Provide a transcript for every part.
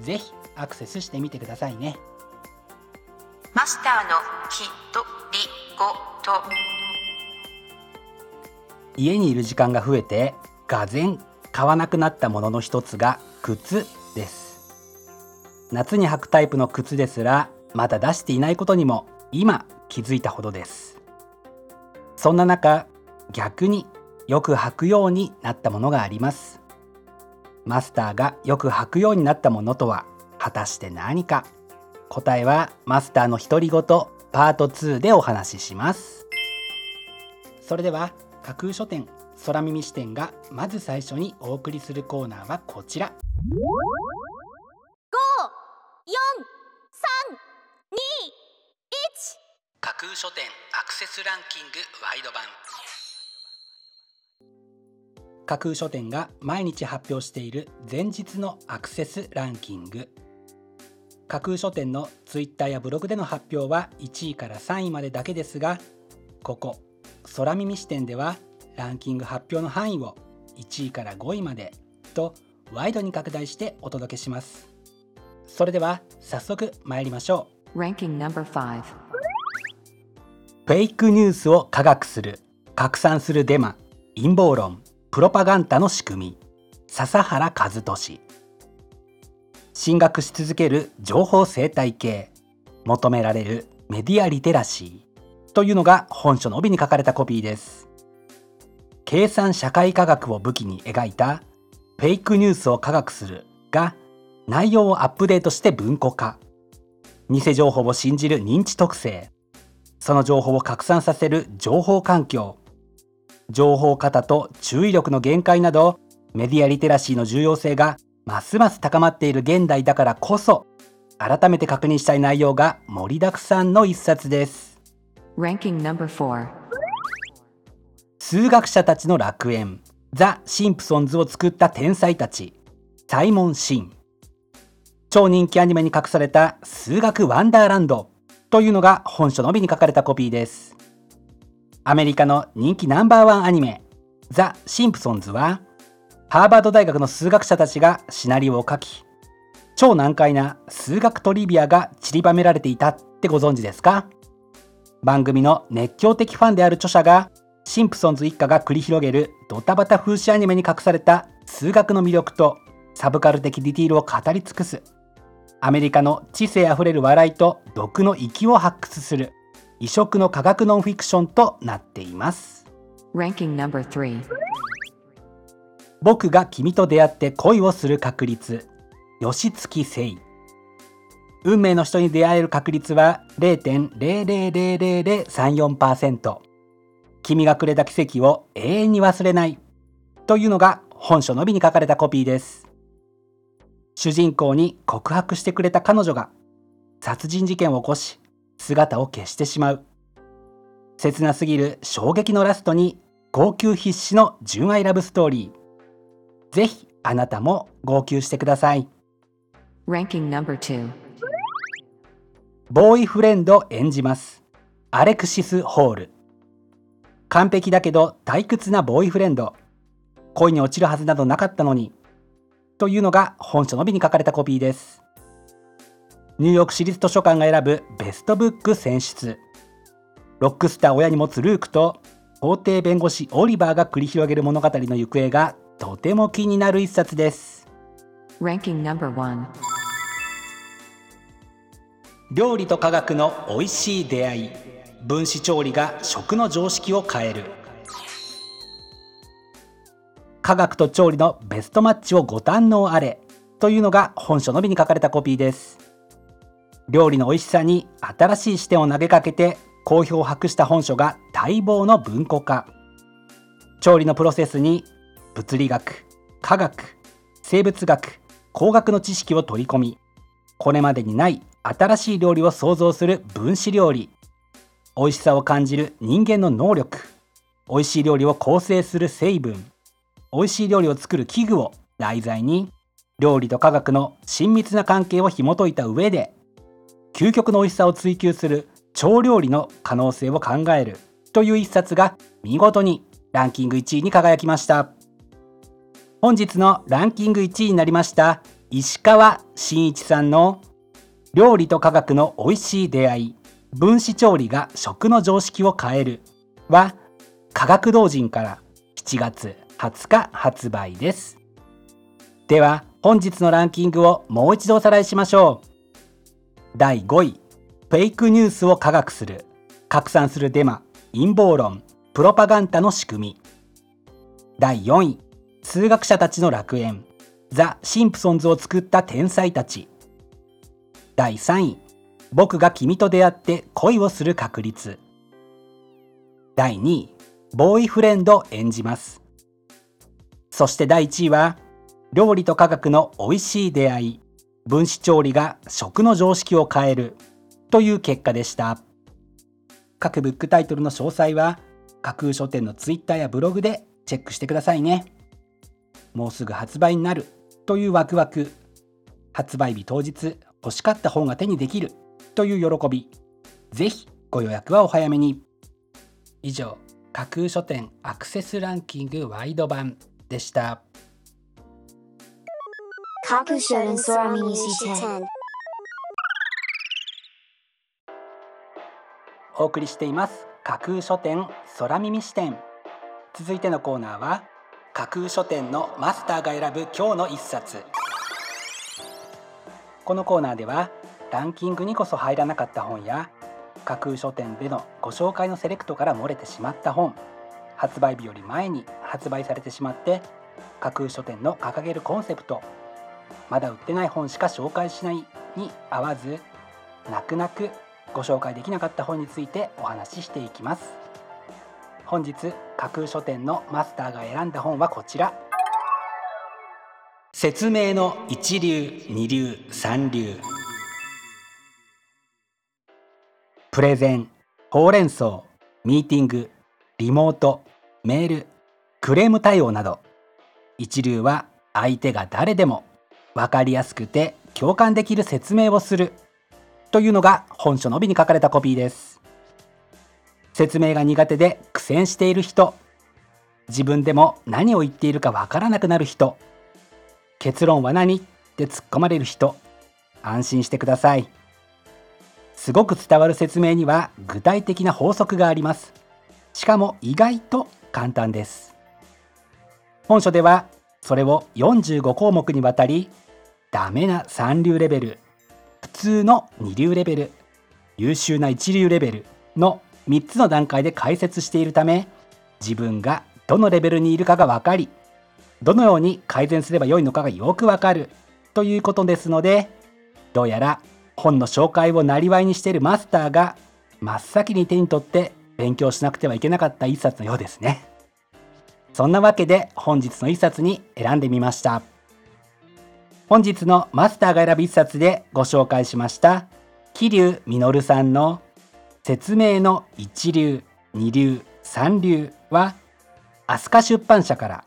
ぜひアクセスしてみてくださいね。マスターのきとりごと。家にいる時間が増えてがぜん買わなくなったものの一つが靴です。夏に履くタイプの靴ですらまだ出していないことにも今気づいたほどです。そんな中逆によく履くようになったものがありますマスターがよく履くようになったものとは果たして何か？答えはマスターの独り言パート2でお話しします。それでは架空書店空耳視点がまず最初にお送りするコーナーはこちら。架空書店アクセスランキングワイド版架空書店が毎日発表している前日のアクセスランキング。架空書店のツイッターやブログでの発表は1位から3位までだけですがここ空耳視点ではランキング発表の範囲を1位から5位までとワイドに拡大してお届けします。それでは早速参りましょう。Ranking number 5フェイクニュースを科学する拡散するデマ陰謀論プロパガンダの仕組み。笹原和俊。進学し続ける情報生態系。求められるメディアリテラシー。というのが本書の帯に書かれたコピーです。計算社会科学を武器に描いた。フェイクニュースを科学するが内容をアップデートして文庫化。偽情報を信じる認知特性。その情報を拡散させる情報環境。情報型と注意力の限界などメディアリテラシーの重要性がますます高まっている現代だからこそ改めて確認したい内容が盛りだくさんの一冊です。Ranking number 4数学者たちの楽園ザ・シンプソンズを作った天才たちサイモン・シン。超人気アニメに隠された数学ワンダーランドというのが本書の帯に書かれたコピーですアメリカの人気ナンバーワンアニメザ・シンプソンズはハーバード大学の数学者たちがシナリオを書き超難解な数学トリビアが散りばめられていたってご存知ですか？番組の熱狂的ファンである著者がシンプソンズ一家が繰り広げるドタバタ風刺アニメに隠された数学の魅力とサブカル的ディティールを語り尽くすアメリカの知性あふれる笑いと毒の息を発掘する異色の科学ノンフィクションとなっています。Ranking number 3僕が君と出会って恋をする確率。吉月誠運命の人に出会える確率は0.000034%君がくれた奇跡を永遠に忘れない。というのが本書のみに書かれたコピーです。主人公に告白してくれた彼女が殺人事件を起こし姿を消してしまう。切なすぎる衝撃のラストに号泣必至の純愛ラブストーリー。ぜひあなたも号泣してください。Ranking number 2ボーイフレンド演じます。アレクシス・ホール。完璧だけど退屈なボーイフレンド。恋に落ちるはずなどなかったのに。というのが本書のみに書かれたコピーですニューヨーク市立図書館が選ぶベストブック選出。ロックスター親に持つルークと法廷弁護士オリバーが繰り広げる物語の行方がとても気になる一冊です。Ranking number 1料理と科学の美味しい出会い。分子調理が食の常識を変える。科学と調理のベストマッチをご堪能あれ。というのが本書のみに書かれたコピーです料理の美味しさに新しい視点を投げかけて好評を博した本書が待望の文庫化。調理のプロセスに物理学科学生物学工学の知識を取り込みこれまでにない新しい料理を創造する分子料理。美味しさを感じる人間の能力。美味しい料理を構成する成分。美味しい料理を作る器具を題材に料理と科学の親密な関係を紐解いた上で究極の美味しさを追求する超料理の可能性を考えるという一冊が見事にランキング1位に輝きました。本日のランキング1位になりました石川真一さんの料理と科学の美味しい出会い分子調理が食の常識を変えるは科学同人から7月20日発売です。では本日のランキングをもう一度おさらいしましょう。第5位フェイクニュースを科学する。拡散するデマ陰謀論プロパガンダの仕組み。第4位数学者たちの楽園ザ・シンプソンズを作った天才たち。第3位僕が君と出会って恋をする確率。第2位ボーイフレンド演じます。そして第1位は料理と科学の美味しい出会い。分子調理が食の常識を変えるという結果でした。各ブックタイトルの詳細は架空書店のツイッターやブログでチェックしてくださいね。もうすぐ発売になるというワクワク。発売日当日欲しかった本が手にできるという喜び。ぜひご予約はお早めに。以上架空書店アクセスランキングワイド版でした。架空書店空耳視点お送りしています。架空書店空耳視点。続いてのコーナーは架空書店のマスターが選ぶ今日の一冊。このコーナーではランキングにこそ入らなかった本や架空書店でのご紹介のセレクトから漏れてしまった本発売日より前に発売されてしまって架空書店の掲げるコンセプトまだ売ってない本しか紹介しないに合わず泣く泣くご紹介できなかった本についてお話ししていきます。本日架空書店のマスターが選んだ本はこちら。説明の一流二流三流。プレゼンほうれん草ミーティングリモートメールクレーム対応など。一流は相手が誰でも。分かりやすくて共感できる説明をするというのが本書の帯に書かれたコピーです。説明が苦手で苦戦している人自分でも何を言っているかわからなくなる人結論は何？って突っ込まれる人安心してください。すごく伝わる説明には具体的な法則があります。しかも意外と簡単です。本書ではそれを45項目にわたりダメな三流レベル普通の二流レベル優秀な一流レベルの3つの段階で解説しているため自分がどのレベルにいるかが分かりどのように改善すればよいのかがよくわかるということですのでどうやら本の紹介をなりわいにしているマスターが真っ先に手に取って勉強しなくてはいけなかった一冊のようですね。そんなわけで本日の一冊に選んでみました。本日のマスターが選ぶ一冊でご紹介しました。桐生実さんの説明の一流二流三流は飛鳥出版社から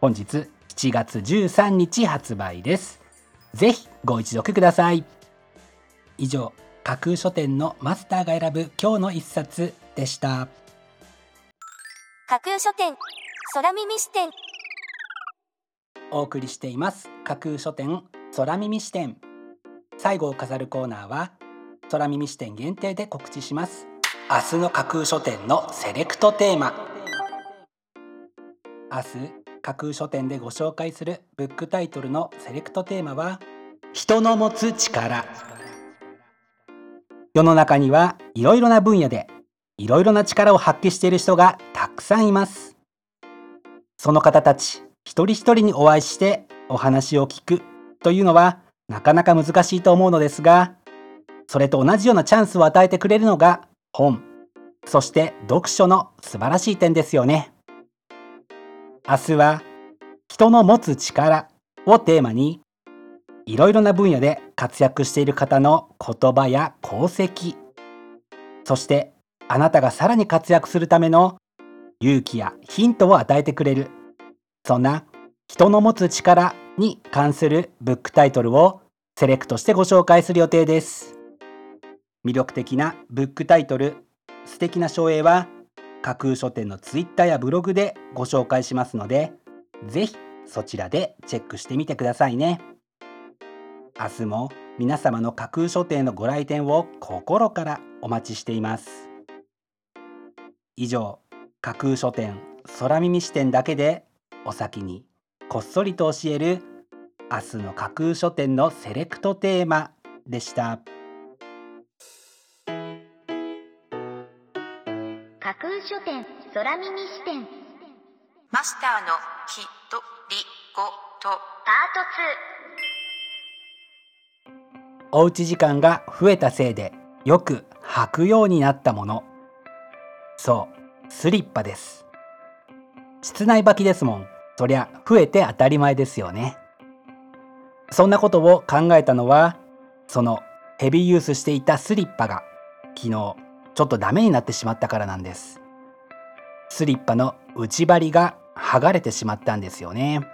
本日7月13日発売です。ぜひご一読ください。以上架空書店のマスターが選ぶ今日の一冊でした。架空書店。空耳視点。お送りしています。架空書店空耳視点。最後を飾るコーナーは空耳視点限定で告知します。明日の架空書店のセレクトテーマ。明日架空書店でご紹介するブックタイトルのセレクトテーマは人の持つ力。世の中にはいろいろな分野でいろいろな力を発揮している人がたくさんいます。その方たち一人一人にお会いしてお話を聞くというのはなかなか難しいと思うのですがそれと同じようなチャンスを与えてくれるのが本。そして読書の素晴らしい点ですよね。明日は人の持つ力をテーマにいろいろな分野で活躍している方の言葉や功績。そしてあなたがさらに活躍するための勇気やヒントを与えてくれる。そんな人の持つ力に関するブックタイトルをセレクトしてご紹介する予定です。魅力的なブックタイトル素敵な書影は架空書店のツイッターやブログでご紹介しますのでぜひそちらでチェックしてみてくださいね。明日も皆様の架空書店のご来店を心からお待ちしています。以上架空書店空耳視点だけでお先にこっそりと教える明日の架空書店のセレクトテーマでした。架空書店空耳視点。マスターのきとりごと。パートおうち時間が増えたせいでよく履くようになったもの。そうスリッパです。室内履きですもん。そりゃ増えて当たり前ですよね。そんなことを考えたのはそのヘビーユースしていたスリッパが昨日ちょっとダメになってしまったからなんです。スリッパの内張りが剥がれてしまったんですよね。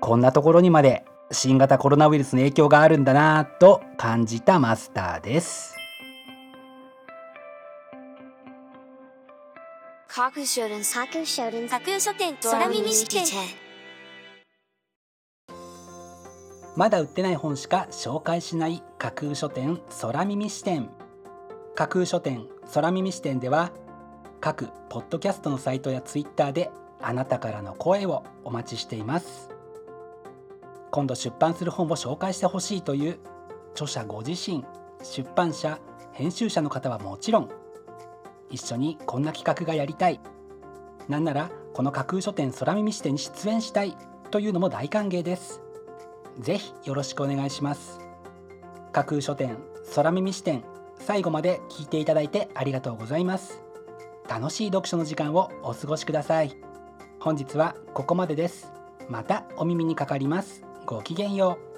こんなところにまで新型コロナウイルスの影響があるんだなぁと感じたマスターです。架空書店架空書店架空書店空耳視点まだ売ってない本しか紹介しない架空書店空耳視点。架空書店空耳視点では各ポッドキャストのサイトやツイッターであなたからの声をお待ちしています。今度出版する本を紹介してほしいという著者ご自身出版社編集者の方はもちろん一緒にこんな企画がやりたい。なんならこの架空書店空耳視点に出演したい。というのも大歓迎です。ぜひよろしくお願いします。架空書店空耳視点最後まで聞いていただいてありがとうございます。楽しい読書の時間をお過ごしください。本日はここまでです。またお耳にかかります。ごきげんよう。